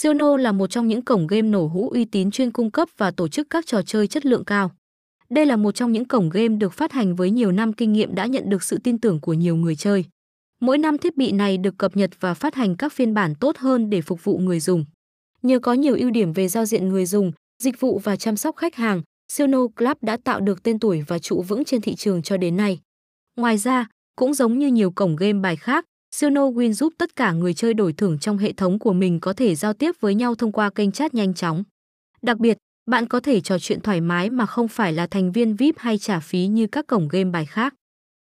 Siono là một trong những cổng game nổ hũ uy tín chuyên cung cấp và tổ chức các trò chơi chất lượng cao. Đây là một trong những cổng game được phát hành với nhiều năm kinh nghiệm đã nhận được sự tin tưởng của nhiều người chơi. Mỗi năm thiết bị này được cập nhật và phát hành các phiên bản tốt hơn để phục vụ người dùng. Nhờ có nhiều ưu điểm về giao diện người dùng, dịch vụ và chăm sóc khách hàng, Siono Club đã tạo được tên tuổi và trụ vững trên thị trường cho đến nay. Ngoài ra, cũng giống như nhiều cổng game bài khác, Siono Win giúp tất cả người chơi đổi thưởng trong hệ thống của mình có thể giao tiếp với nhau thông qua kênh chat nhanh chóng. Đặc biệt, bạn có thể trò chuyện thoải mái mà không phải là thành viên VIP hay trả phí như các cổng game bài khác.